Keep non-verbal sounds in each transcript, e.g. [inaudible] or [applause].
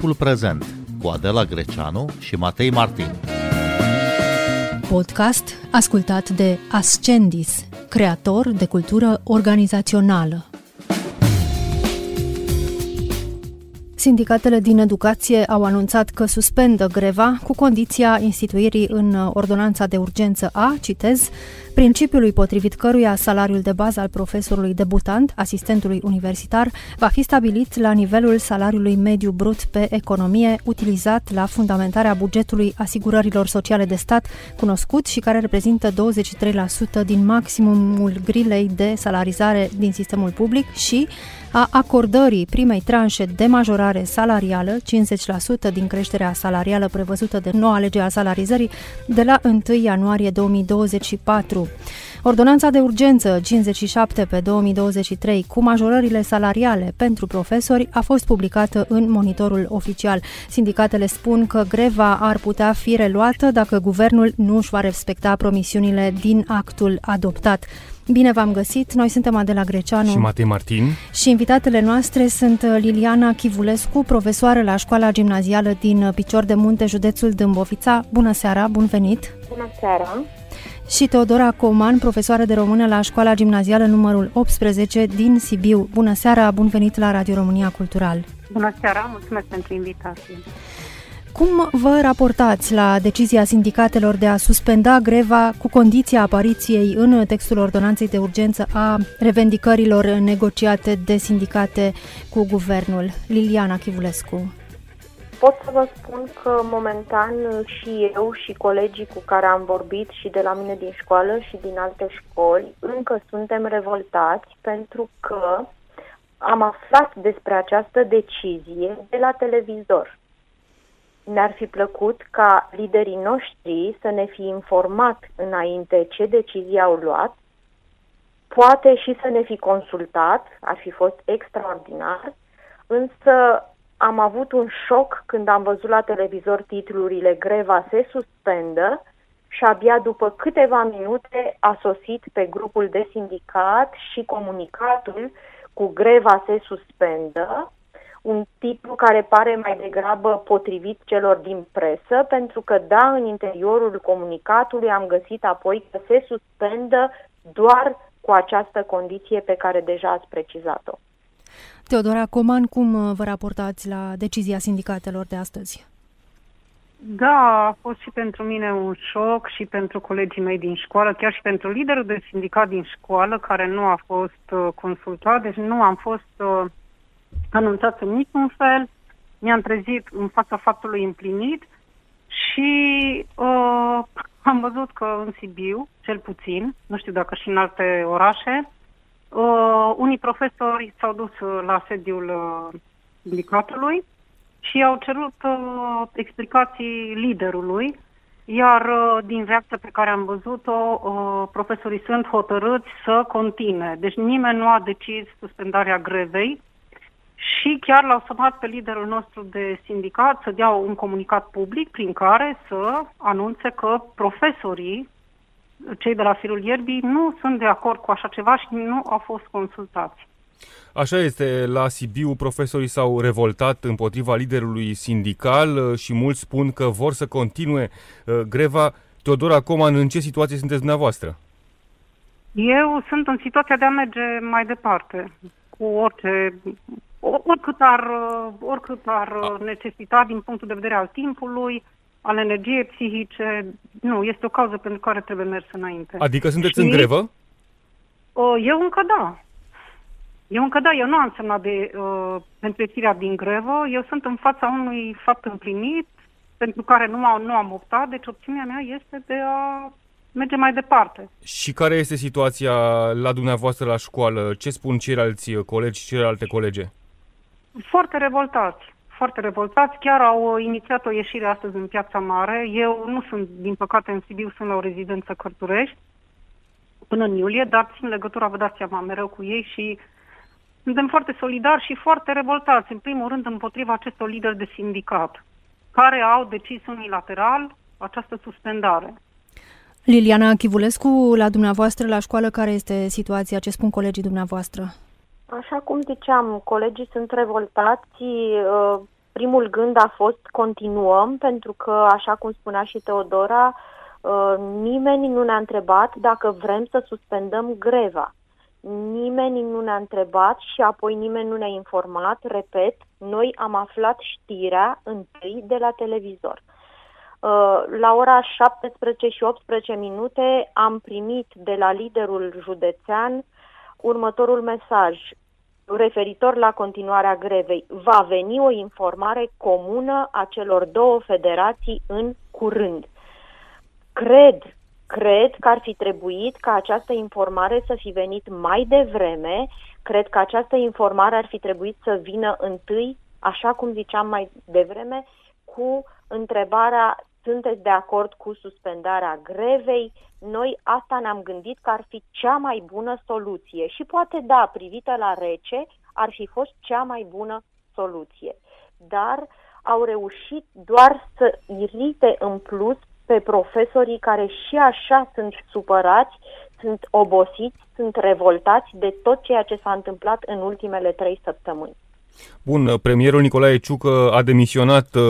Timpul prezent cu Adela Greceanu și Matei Martin. Podcast ascultat de Ascendis, creator de cultură organizațională. Sindicatele din educație au anunțat că suspendă greva cu condiția instituirii în ordonanța de urgență A, citez, principiului potrivit căruia salariul de bază al profesorului debutant, asistentului universitar, va fi stabilit la nivelul salariului mediu brut pe economie utilizat la fundamentarea bugetului asigurărilor sociale de stat, cunoscut și care reprezintă 23% din maximumul grilei de salarizare din sistemul public și a acordării primei tranșe de majorare salarială, 50% din creșterea salarială prevăzută de noua lege a salarizării, de la 1 ianuarie 2024. Ordonanța de urgență 57 pe 2023 cu majorările salariale pentru profesori a fost publicată în monitorul oficial. Sindicatele spun că greva ar putea fi reluată dacă guvernul nu își va respecta promisiunile din actul adoptat. Bine v-am găsit! Noi suntem Adela Greceanu și Matei Martin și invitatele noastre sunt Liliana Chivulescu, profesoară la școala gimnazială din Picior de Munte, județul Dâmbovița. Bună seara, bun venit! Bună seara! Și Teodora Coman, profesoară de română la școala gimnazială numărul 18 din Sibiu. Bună seara, bun venit la Radio România Cultural! Bună seara, mulțumesc pentru invitație! Cum vă raportați la decizia sindicatelor de a suspenda greva cu condiția apariției în textul ordonanței de urgență a revendicărilor negociate de sindicate cu guvernul? Liliana Chivulescu. Pot să vă spun că momentan și eu și colegii cu care am vorbit și de la mine din școală și din alte școli încă suntem revoltați pentru că am aflat despre această decizie de la televizor. Ne-ar fi plăcut ca liderii noștri să ne fi informat înainte ce decizii au luat, poate și să ne fi consultat, ar fi fost extraordinar, însă am avut un șoc când am văzut la televizor titlurile Greva se suspendă și abia după câteva minute a sosit pe grupul de sindicat și comunicatul cu greva se suspendă un titlu care pare mai degrabă potrivit celor din presă, pentru că, da, în interiorul comunicatului am găsit apoi că se suspendă doar cu această condiție pe care deja ați precizat-o. Teodora Coman, cum vă raportați la decizia sindicatelor de astăzi? Da, a fost și pentru mine un șoc și pentru colegii mei din școală, chiar și pentru liderul de sindicat din școală, care nu a fost uh, consultat, deci nu am fost uh, anunțat în niciun fel, mi-am trezit în fața faptului împlinit și uh, am văzut că în Sibiu, cel puțin, nu știu dacă și în alte orașe, uh, unii profesori s-au dus la sediul uh, sindicatului și au cerut uh, explicații liderului, iar uh, din reacția pe care am văzut-o, uh, profesorii sunt hotărâți să continue. Deci nimeni nu a decis suspendarea grevei, și chiar l-au sunat pe liderul nostru de sindicat să dea un comunicat public prin care să anunțe că profesorii, cei de la firul ierbii, nu sunt de acord cu așa ceva și nu au fost consultați. Așa este, la Sibiu profesorii s-au revoltat împotriva liderului sindical uh, și mulți spun că vor să continue uh, greva. Teodora Coman, în ce situație sunteți dumneavoastră? Eu sunt în situația de a merge mai departe cu orice oricât ar, oricât ar necesita din punctul de vedere al timpului, al energiei psihice, nu, este o cauză pentru care trebuie mers înainte. Adică sunteți și, în grevă? Eu încă da. Eu încă da, eu nu am semnat de, uh, pentru ieșirea din grevă, eu sunt în fața unui fapt împlinit, pentru care nu am, nu am optat, deci opțiunea mea este de a merge mai departe. Și care este situația la dumneavoastră la școală? Ce spun ceilalți colegi, celelalte colege? Foarte revoltați. Foarte revoltați. Chiar au inițiat o ieșire astăzi în Piața Mare. Eu nu sunt, din păcate, în Sibiu, sunt la o rezidență Cărturești până în iulie, dar țin legătura, vă dați seama, mereu cu ei și suntem foarte solidari și foarte revoltați, în primul rând, împotriva acestor lideri de sindicat, care au decis unilateral această suspendare. Liliana Chivulescu, la dumneavoastră, la școală, care este situația? Ce spun colegii dumneavoastră? Așa cum ziceam, colegii sunt revoltați, uh, primul gând a fost continuăm, pentru că, așa cum spunea și Teodora, uh, nimeni nu ne-a întrebat dacă vrem să suspendăm greva. Nimeni nu ne-a întrebat și apoi nimeni nu ne-a informat. Repet, noi am aflat știrea întâi de la televizor. Uh, la ora 17 și 18 minute am primit de la liderul județean următorul mesaj referitor la continuarea grevei. Va veni o informare comună a celor două federații în curând. Cred, cred că ar fi trebuit ca această informare să fi venit mai devreme, cred că această informare ar fi trebuit să vină întâi, așa cum ziceam mai devreme, cu întrebarea sunteți de acord cu suspendarea grevei? Noi asta ne-am gândit că ar fi cea mai bună soluție și poate da, privită la rece, ar fi fost cea mai bună soluție. Dar au reușit doar să irite în plus pe profesorii care și așa sunt supărați, sunt obosiți, sunt revoltați de tot ceea ce s-a întâmplat în ultimele trei săptămâni. Bun, premierul Nicolae Ciucă a demisionat uh,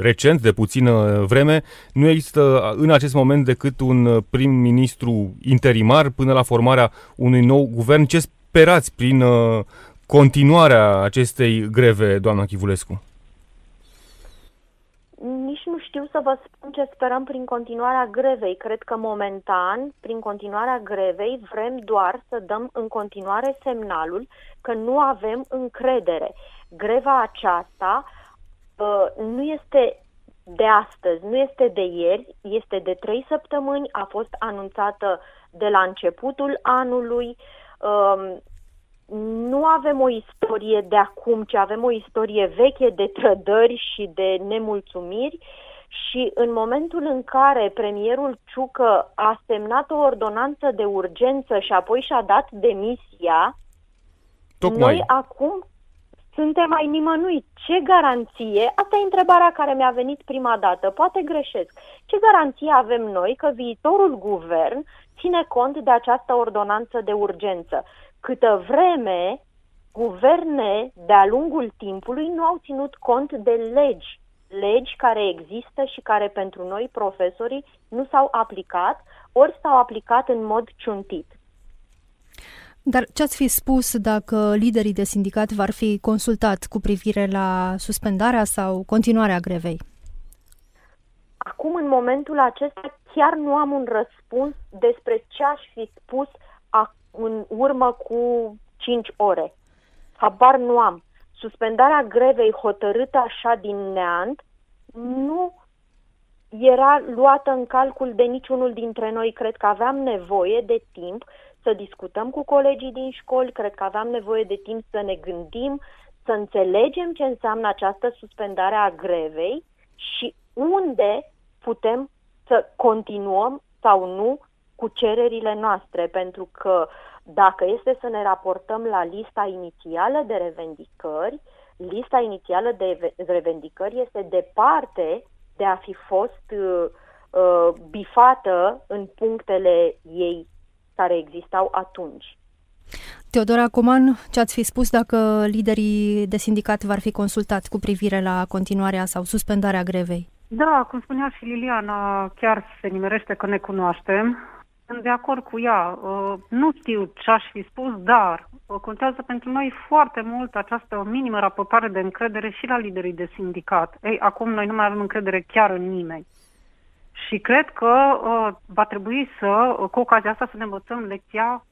recent, de puțină vreme. Nu există în acest moment decât un prim-ministru interimar până la formarea unui nou guvern. Ce sperați prin uh, continuarea acestei greve, doamna Chivulescu? Nici nu știu să vă spun ce sperăm prin continuarea grevei. Cred că momentan, prin continuarea grevei, vrem doar să dăm în continuare semnalul că nu avem încredere. Greva aceasta uh, nu este de astăzi, nu este de ieri, este de trei săptămâni, a fost anunțată de la începutul anului. Uh, nu avem o istorie de acum, ci avem o istorie veche de trădări și de nemulțumiri și în momentul în care premierul Ciucă a semnat o ordonanță de urgență și apoi și-a dat demisia, Tocmai. noi acum suntem mai nimănui. Ce garanție? Asta e întrebarea care mi-a venit prima dată. Poate greșesc. Ce garanție avem noi că viitorul guvern ține cont de această ordonanță de urgență? Câtă vreme guverne de-a lungul timpului nu au ținut cont de legi, legi care există și care pentru noi profesorii nu s-au aplicat, ori s-au aplicat în mod ciuntit. Dar ce ați fi spus dacă liderii de sindicat v-ar fi consultat cu privire la suspendarea sau continuarea grevei? Acum, în momentul acesta, chiar nu am un răspuns despre ce aș fi spus în urmă cu 5 ore. Habar nu am. Suspendarea grevei hotărâtă așa din neant nu era luată în calcul de niciunul dintre noi. Cred că aveam nevoie de timp să discutăm cu colegii din școli, cred că aveam nevoie de timp să ne gândim, să înțelegem ce înseamnă această suspendare a grevei și unde putem să continuăm sau nu cu cererile noastre, pentru că dacă este să ne raportăm la lista inițială de revendicări, lista inițială de revendicări este departe de a fi fost uh, uh, bifată în punctele ei care existau atunci. Teodora Coman, ce ați fi spus dacă liderii de sindicat v-ar fi consultat cu privire la continuarea sau suspendarea grevei? Da, cum spunea și Liliana, chiar se nimerește că ne cunoaștem. Sunt de acord cu ea. Uh, nu știu ce aș fi spus, dar uh, contează pentru noi foarte mult această minimă raportare de încredere și la liderii de sindicat. Ei, acum noi nu mai avem încredere chiar în nimeni. Și cred că uh, va trebui să, uh, cu ocazia asta, să ne învățăm lecția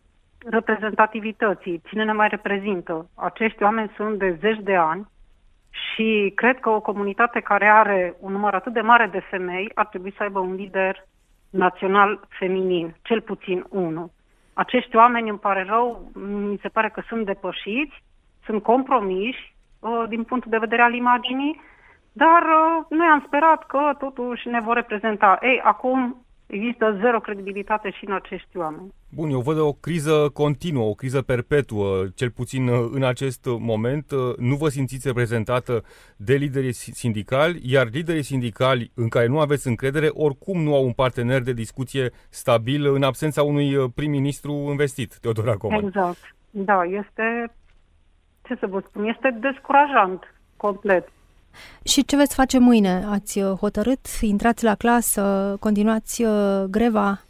reprezentativității. Cine ne mai reprezintă? Acești oameni sunt de zeci de ani și cred că o comunitate care are un număr atât de mare de femei ar trebui să aibă un lider național feminin, cel puțin unul. Acești oameni, îmi pare rău, mi se pare că sunt depășiți, sunt compromiși uh, din punctul de vedere al imaginii, dar uh, noi am sperat că totuși ne vor reprezenta. Ei, acum există zero credibilitate și în acești oameni. Bun, eu văd o criză continuă, o criză perpetuă, cel puțin uh, în acest moment. Uh, nu vă simțiți reprezentată de liderii sindicali, iar liderii sindicali în care nu aveți încredere, oricum nu au un partener de discuție stabil în absența unui uh, prim-ministru investit, Teodora Coman. Exact. Da, este, ce să vă spun, este descurajant complet. Și ce veți face mâine? Ați uh, hotărât? Intrați la clasă? Continuați uh, greva?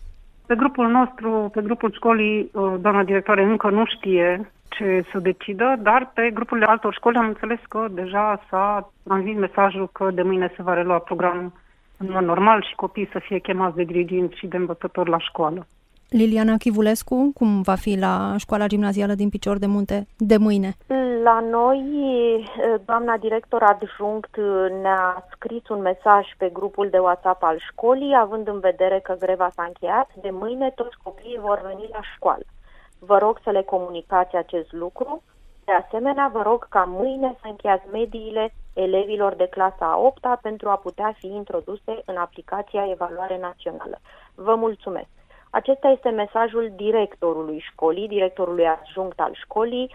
Pe grupul nostru, pe grupul școlii, uh, doamna directoare încă nu știe ce să decidă, dar pe grupurile altor școli am înțeles că deja s-a transmis mesajul că de mâine se va relua programul în mod normal și copiii să fie chemați de diriginți și de învățători la școală. Liliana Chivulescu, cum va fi la școala gimnazială din Picior de Munte de mâine? La noi, doamna director adjunct ne-a scris un mesaj pe grupul de WhatsApp al școlii, având în vedere că greva s-a încheiat. De mâine toți copiii vor veni la școală. Vă rog să le comunicați acest lucru. De asemenea, vă rog ca mâine să încheiați mediile elevilor de clasa a 8 -a pentru a putea fi introduse în aplicația Evaluare Națională. Vă mulțumesc! Acesta este mesajul directorului școlii, directorului adjunct al școlii.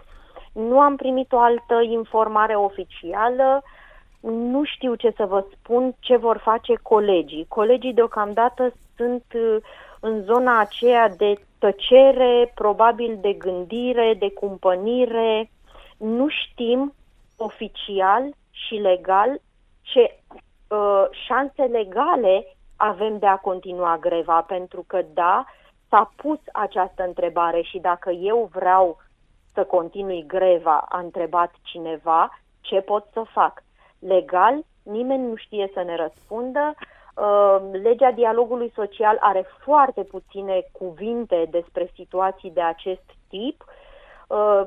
Nu am primit o altă informare oficială, nu știu ce să vă spun, ce vor face colegii. Colegii deocamdată sunt uh, în zona aceea de tăcere, probabil de gândire, de cumpănire. Nu știm oficial și legal ce uh, șanse legale avem de a continua greva, pentru că da, s-a pus această întrebare și dacă eu vreau să continui greva, a întrebat cineva, ce pot să fac? Legal, nimeni nu știe să ne răspundă. Uh, legea dialogului social are foarte puține cuvinte despre situații de acest tip. Uh,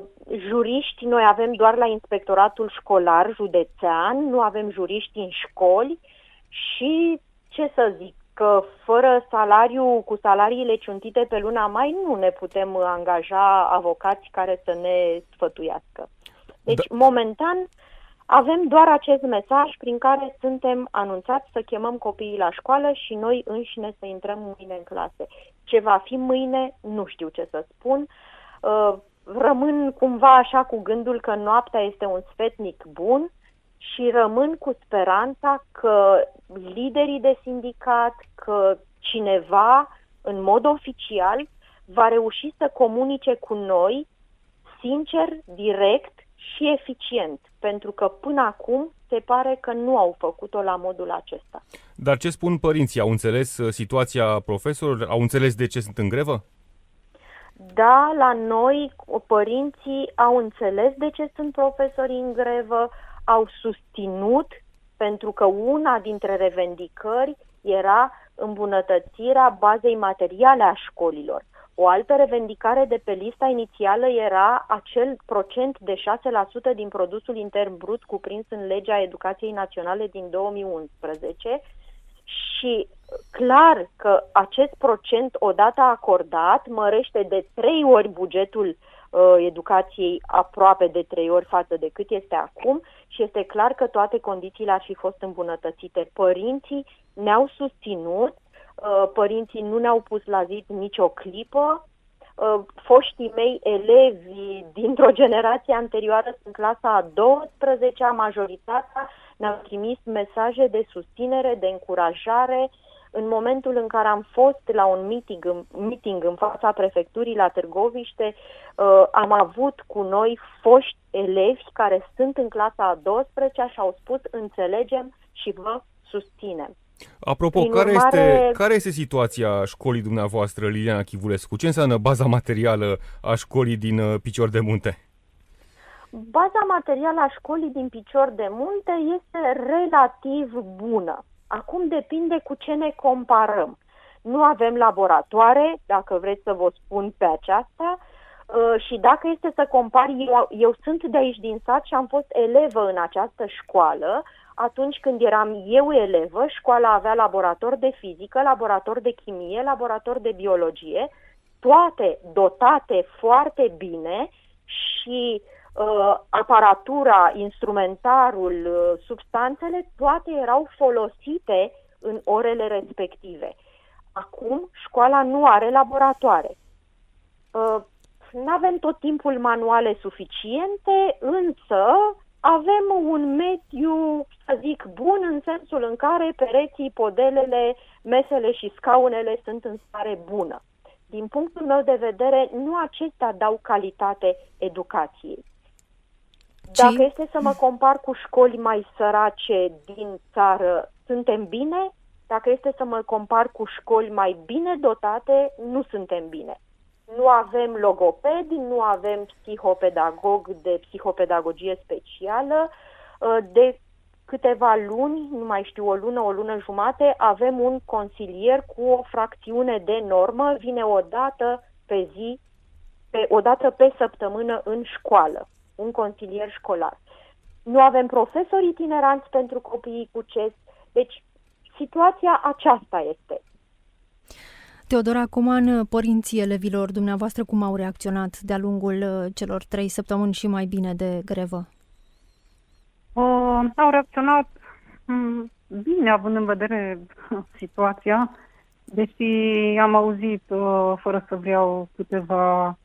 juriști noi avem doar la inspectoratul școlar județean, nu avem juriști în școli și ce să zic, că fără salariu, cu salariile ciuntite pe luna mai, nu ne putem angaja avocați care să ne sfătuiască. Deci, da. momentan, avem doar acest mesaj prin care suntem anunțați să chemăm copiii la școală și noi înșine să intrăm mâine în clase. Ce va fi mâine, nu știu ce să spun. Uh, rămân cumva așa cu gândul că noaptea este un sfetnic bun, și rămân cu speranța că liderii de sindicat, că cineva, în mod oficial, va reuși să comunice cu noi sincer, direct și eficient, pentru că până acum se pare că nu au făcut-o la modul acesta. Dar ce spun părinții? Au înțeles uh, situația profesorilor? Au înțeles de ce sunt în grevă? Da, la noi părinții au înțeles de ce sunt profesorii în grevă, au susținut, pentru că una dintre revendicări era îmbunătățirea bazei materiale a școlilor. O altă revendicare de pe lista inițială era acel procent de 6% din produsul intern brut cuprins în legea educației naționale din 2011 și clar că acest procent odată acordat mărește de trei ori bugetul uh, educației aproape de trei ori față de cât este acum și este clar că toate condițiile ar fi fost îmbunătățite. Părinții ne-au susținut, uh, părinții nu ne-au pus la zid nicio clipă, uh, foștii mei elevi dintr-o generație anterioară sunt clasa a 12-a, majoritatea ne-au trimis mesaje de susținere, de încurajare, în momentul în care am fost la un meeting, meeting în fața prefecturii la Târgoviște, uh, am avut cu noi foști elevi care sunt în clasa a 12 și au spus înțelegem și vă susținem. Apropo, care, urmare... este, care este situația școlii dumneavoastră, Liliana Chivulescu? Ce înseamnă baza materială a școlii din uh, Picior de Munte? Baza materială a școlii din Picior de Munte este relativ bună. Acum depinde cu ce ne comparăm. Nu avem laboratoare, dacă vreți să vă spun pe aceasta, uh, și dacă este să compar, eu, eu sunt de aici din sat și am fost elevă în această școală. Atunci când eram eu elevă, școala avea laborator de fizică, laborator de chimie, laborator de biologie, toate dotate foarte bine și uh, uh, aparatura, instrumentarul, uh, substanțele, toate erau folosite în orele respective. Acum, școala nu are laboratoare. Uh, nu avem tot timpul manuale suficiente, însă avem un mediu, să zic, bun în sensul în care pereții, podelele, mesele și scaunele sunt în stare bună. Din punctul meu de vedere, nu acestea dau calitate educației. Ci... Dacă este să mă compar cu școli mai sărace din țară, suntem bine. Dacă este să mă compar cu școli mai bine dotate, nu suntem bine. Nu avem logopedi, nu avem psihopedagog de psihopedagogie specială. De câteva luni, nu mai știu, o lună, o lună jumate, avem un consilier cu o fracțiune de normă, vine o dată pe zi, pe, o dată pe săptămână în școală, un consilier școlar. Nu avem profesori itineranți pentru copiii cu CES, deci situația aceasta este. Teodora Coman, părinții elevilor dumneavoastră cum au reacționat de-a lungul uh, celor trei săptămâni și mai bine de grevă? Uh, au reacționat um, bine, având în vedere situația, deși am auzit, uh, fără să vreau câteva,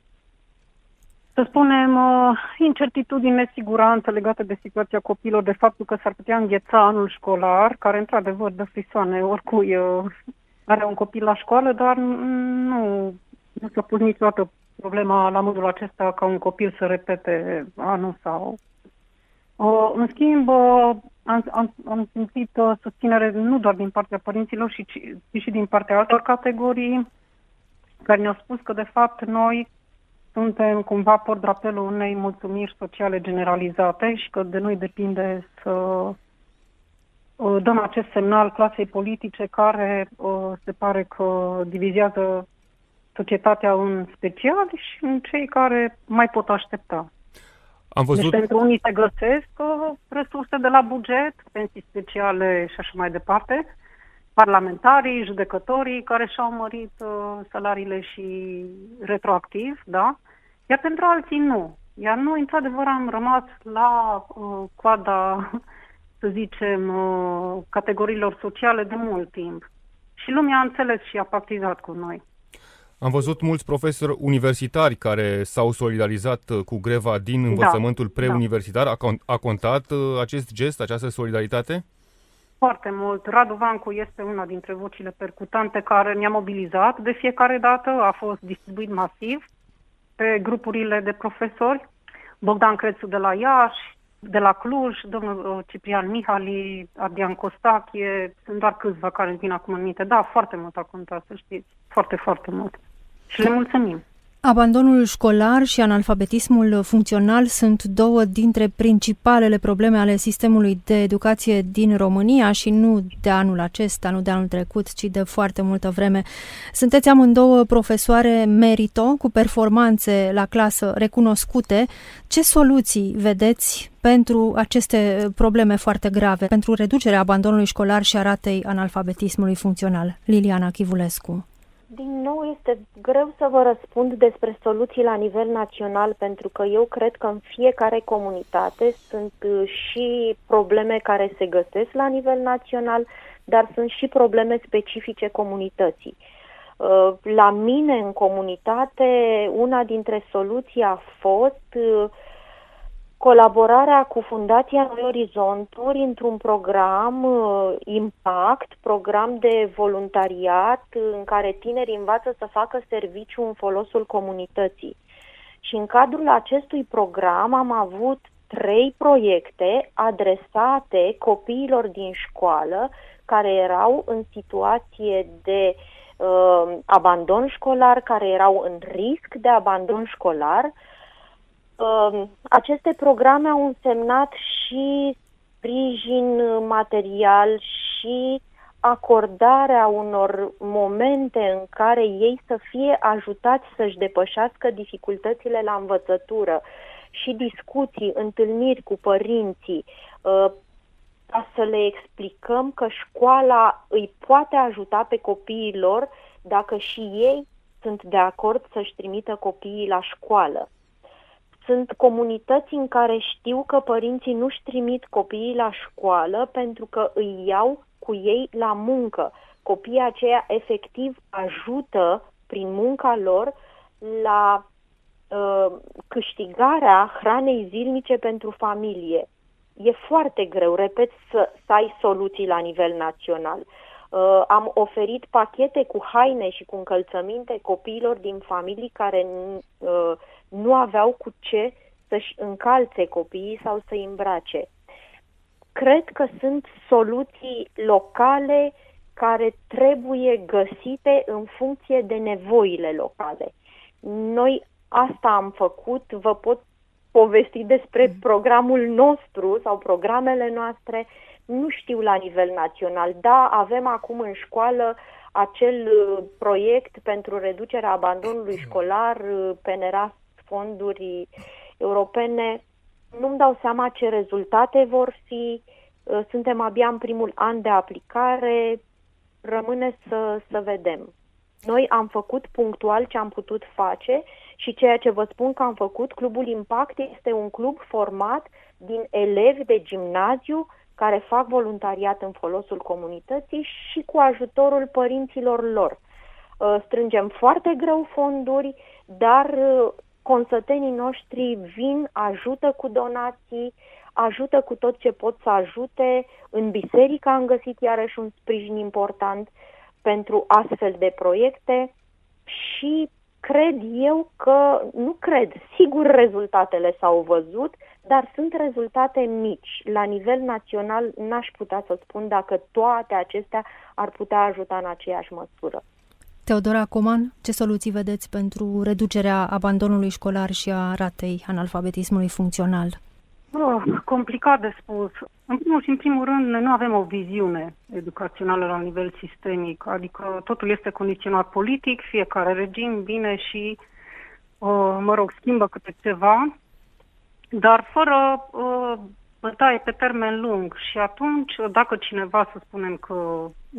să spunem, uh, incertitudini, nesiguranță legate de situația copilor, de faptul că s-ar putea îngheța anul școlar, care într-adevăr dă frisoane oricui uh, are un copil la școală, dar nu, nu s-a pus niciodată problema la modul acesta ca un copil să repete anul sau. Uh, în schimb, uh, am, am, am simțit uh, susținere nu doar din partea părinților, ci, ci și din partea altor categorii care ne-au spus că, de fapt, noi suntem cumva port drapelul unei mulțumiri sociale generalizate și că de noi depinde să uh, dăm acest semnal clasei politice care uh, se pare că divizează societatea în special și în cei care mai pot aștepta. Am văzut... Deci pentru unii se găsesc uh, resurse de la buget, pensii speciale și așa mai departe, parlamentarii, judecătorii care și-au mărit uh, salariile și retroactiv, da? Iar pentru alții nu. Iar noi, într-adevăr, am rămas la uh, coada, [laughs] să zicem, uh, categoriilor sociale de mult timp. Și lumea a înțeles și a pactizat cu noi. Am văzut mulți profesori universitari care s-au solidarizat uh, cu greva din da, învățământul da, preuniversitar. A, a contat uh, acest gest, această solidaritate? Foarte mult. Radu Vancu este una dintre vocile percutante care ne-a mobilizat. De fiecare dată a fost distribuit masiv pe grupurile de profesori. Bogdan Crețu de la Iași, de la Cluj, domnul uh, Ciprian Mihali, Adrian Costache, sunt doar câțiva care îmi vin acum în minte. Da, foarte mult a contat, să știți. Foarte, foarte mult și le mulțumim. Abandonul școlar și analfabetismul funcțional sunt două dintre principalele probleme ale sistemului de educație din România și nu de anul acesta, nu de anul trecut, ci de foarte multă vreme. Sunteți amândouă profesoare merito cu performanțe la clasă recunoscute. Ce soluții vedeți pentru aceste probleme foarte grave, pentru reducerea abandonului școlar și a ratei analfabetismului funcțional? Liliana Chivulescu. Din nou este greu să vă răspund despre soluții la nivel național pentru că eu cred că în fiecare comunitate sunt uh, și probleme care se găsesc la nivel național, dar sunt și probleme specifice comunității. Uh, la mine în comunitate, una dintre soluții a fost uh, colaborarea cu Fundația Noi Orizonturi într-un program uh, impact, program de voluntariat uh, în care tinerii învață să facă serviciu în folosul comunității. Și în cadrul acestui program am avut trei proiecte adresate copiilor din școală care erau în situație de uh, abandon școlar, care erau în risc de abandon școlar, uh, Um, aceste programe au însemnat și sprijin material și acordarea unor momente în care ei să fie ajutați să-și depășească dificultățile la învățătură și discuții, întâlniri cu părinții, uh, ca să le explicăm că școala îi poate ajuta pe copiii lor dacă și ei sunt de acord să-și trimită copiii la școală. Sunt comunități în care știu că părinții nu-și trimit copiii la școală pentru că îi iau cu ei la muncă. Copiii aceia efectiv ajută prin munca lor la uh, câștigarea hranei zilnice pentru familie. E foarte greu, repet, să, să ai soluții la nivel național. Uh, am oferit pachete cu haine și cu încălțăminte copiilor din familii care uh, nu aveau cu ce să-și încalțe copiii sau să-i îmbrace. Cred că sunt soluții locale care trebuie găsite în funcție de nevoile locale. Noi asta am făcut, vă pot povesti despre mm. programul nostru sau programele noastre, nu știu la nivel național. Da, avem acum în școală acel uh, proiect pentru reducerea abandonului școlar, uh, PNRA, fonduri europene. Nu-mi dau seama ce rezultate vor fi. Uh, suntem abia în primul an de aplicare. Rămâne să, să vedem. Noi am făcut punctual ce am putut face și ceea ce vă spun că am făcut, Clubul Impact este un club format din elevi de gimnaziu care fac voluntariat în folosul comunității și cu ajutorul părinților lor. Uh, strângem foarte greu fonduri, dar uh, consătenii noștri vin, ajută cu donații, ajută cu tot ce pot să ajute. În biserică am găsit iarăși un sprijin important pentru astfel de proiecte și cred eu că, nu cred, sigur rezultatele s-au văzut, dar sunt rezultate mici. La nivel național n-aș putea să spun dacă toate acestea ar putea ajuta în aceeași măsură. Teodora Coman, ce soluții vedeți pentru reducerea abandonului școlar și a ratei analfabetismului funcțional? Oh, complicat de spus. În primul și în primul rând, noi nu avem o viziune educațională la nivel sistemic, adică totul este condiționat politic, fiecare regim vine și, uh, mă rog, schimbă câte ceva, dar fără uh, bătaie pe termen lung. Și atunci, dacă cineva, să spunem că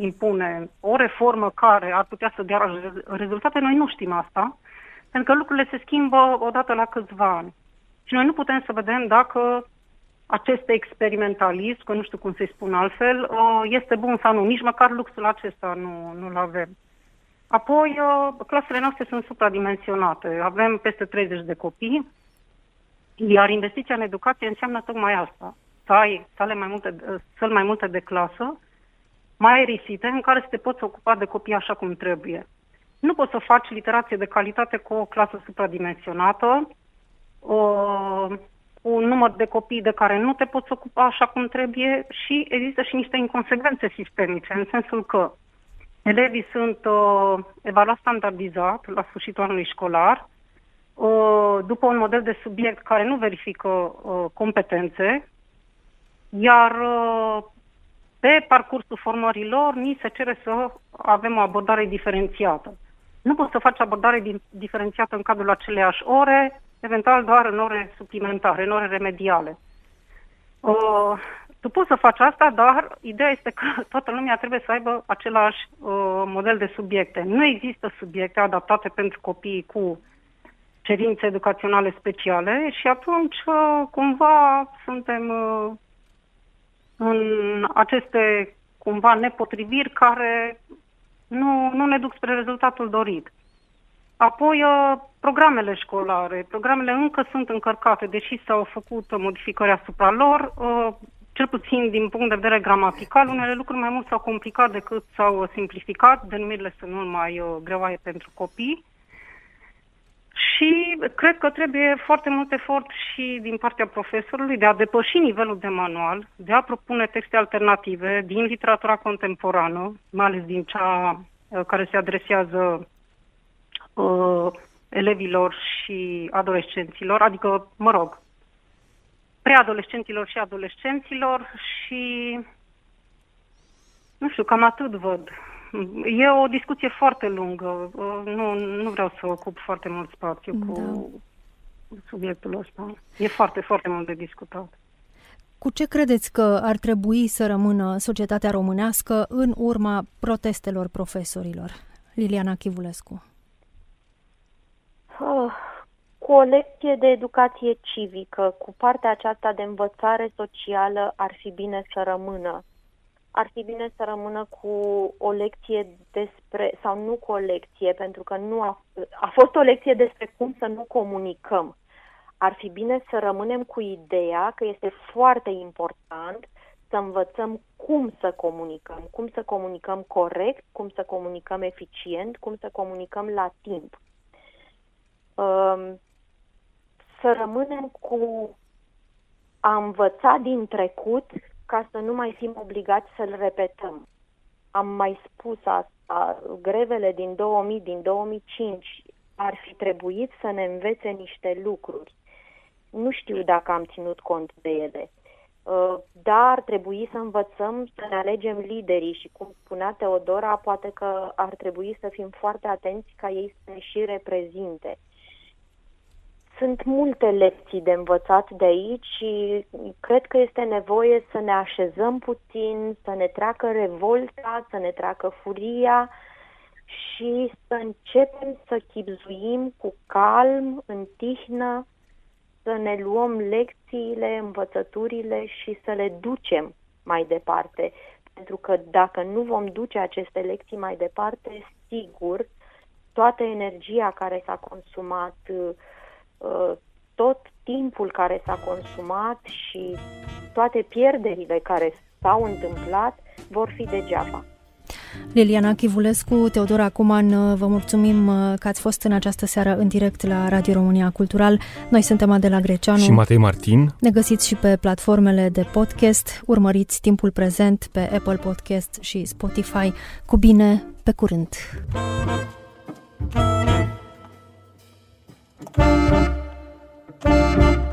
impune o reformă care ar putea să dea rezultate, noi nu știm asta, pentru că lucrurile se schimbă odată la câțiva ani. Și noi nu putem să vedem dacă acest experimentalism, că nu știu cum să-i spun altfel, uh, este bun sau nu. Nici măcar luxul acesta nu, nu-l avem. Apoi, uh, clasele noastre sunt supradimensionate. Avem peste 30 de copii, iar investiția în educație înseamnă tocmai asta. Să ai sale mai multe, săl mai multe de clasă, mai aerisite, în care să te poți ocupa de copii așa cum trebuie. Nu poți să faci literație de calitate cu o clasă supradimensionată, uh, un număr de copii de care nu te poți ocupa așa cum trebuie și există și niște inconsecvențe sistemice, în sensul că elevii sunt uh, evaluați standardizat la sfârșitul anului școlar, uh, după un model de subiect care nu verifică uh, competențe, iar uh, pe parcursul formărilor ni se cere să avem o abordare diferențiată. Nu poți să faci abordare diferențiată în cadrul aceleiași ore, eventual doar în ore suplimentare, în ore remediale. Uh, tu poți să faci asta, dar ideea este că [laughs] toată lumea trebuie să aibă același uh, model de subiecte. Nu există subiecte adaptate pentru copii cu cerințe educaționale speciale și atunci uh, cumva suntem uh, în aceste cumva nepotriviri care nu, nu ne duc spre rezultatul dorit. Apoi, uh, programele școlare. Programele încă sunt încărcate, deși s-au făcut modificări asupra lor, uh, cel puțin din punct de vedere gramatical, unele lucruri mai mult s-au complicat decât s-au simplificat, denumirile sunt mult mai uh, greoaie pentru copii. Și cred că trebuie foarte mult efort și din partea profesorului de a depăși nivelul de manual, de a propune texte alternative din literatura contemporană, mai ales din cea care se adresează uh, elevilor și adolescenților, adică, mă rog, preadolescenților și adolescenților și nu știu, cam atât văd. E o discuție foarte lungă. Uh, nu, nu vreau să ocup foarte mult spațiu da. cu subiectul ăsta. E foarte, foarte mult de discutat. Cu ce credeți că ar trebui să rămână societatea românească în urma protestelor profesorilor? Liliana Chivulescu. Oh, cu o lecție de educație civică, cu partea aceasta de învățare socială, ar fi bine să rămână. Ar fi bine să rămână cu o lecție despre, sau nu cu o lecție, pentru că nu a, a fost o lecție despre cum să nu comunicăm. Ar fi bine să rămânem cu ideea că este foarte important să învățăm cum să comunicăm, cum să comunicăm corect, cum să comunicăm eficient, cum să comunicăm la timp. Um, să rămânem cu a învăța din trecut ca să nu mai fim obligați să-l repetăm. Am mai spus asta, grevele din 2000, din 2005 ar fi trebuit să ne învețe niște lucruri. Nu știu dacă am ținut cont de ele. Uh, dar trebui să învățăm să ne alegem liderii și, cum spunea Teodora, poate că ar trebui să fim foarte atenți ca ei să ne și reprezinte. Sunt multe lecții de învățat de aici și cred că este nevoie să ne așezăm puțin, să ne treacă revolta, să ne treacă furia și să începem să chipzuim cu calm, în tihnă, să ne luăm lecțiile, învățăturile și să le ducem mai departe. Pentru că dacă nu vom duce aceste lecții mai departe, sigur, toată energia care s-a consumat, uh, tot timpul care s-a consumat și toate pierderile care s-au întâmplat vor fi degeaba. Liliana Chivulescu, Teodora Cuman, vă mulțumim uh, că ați fost în această seară în direct la Radio România Cultural. Noi suntem Adela Greceanu și Matei Martin. Ne găsiți și pe platformele de podcast. Urmăriți timpul prezent pe Apple Podcast și Spotify. Cu bine, pe curând! Thank you. thank you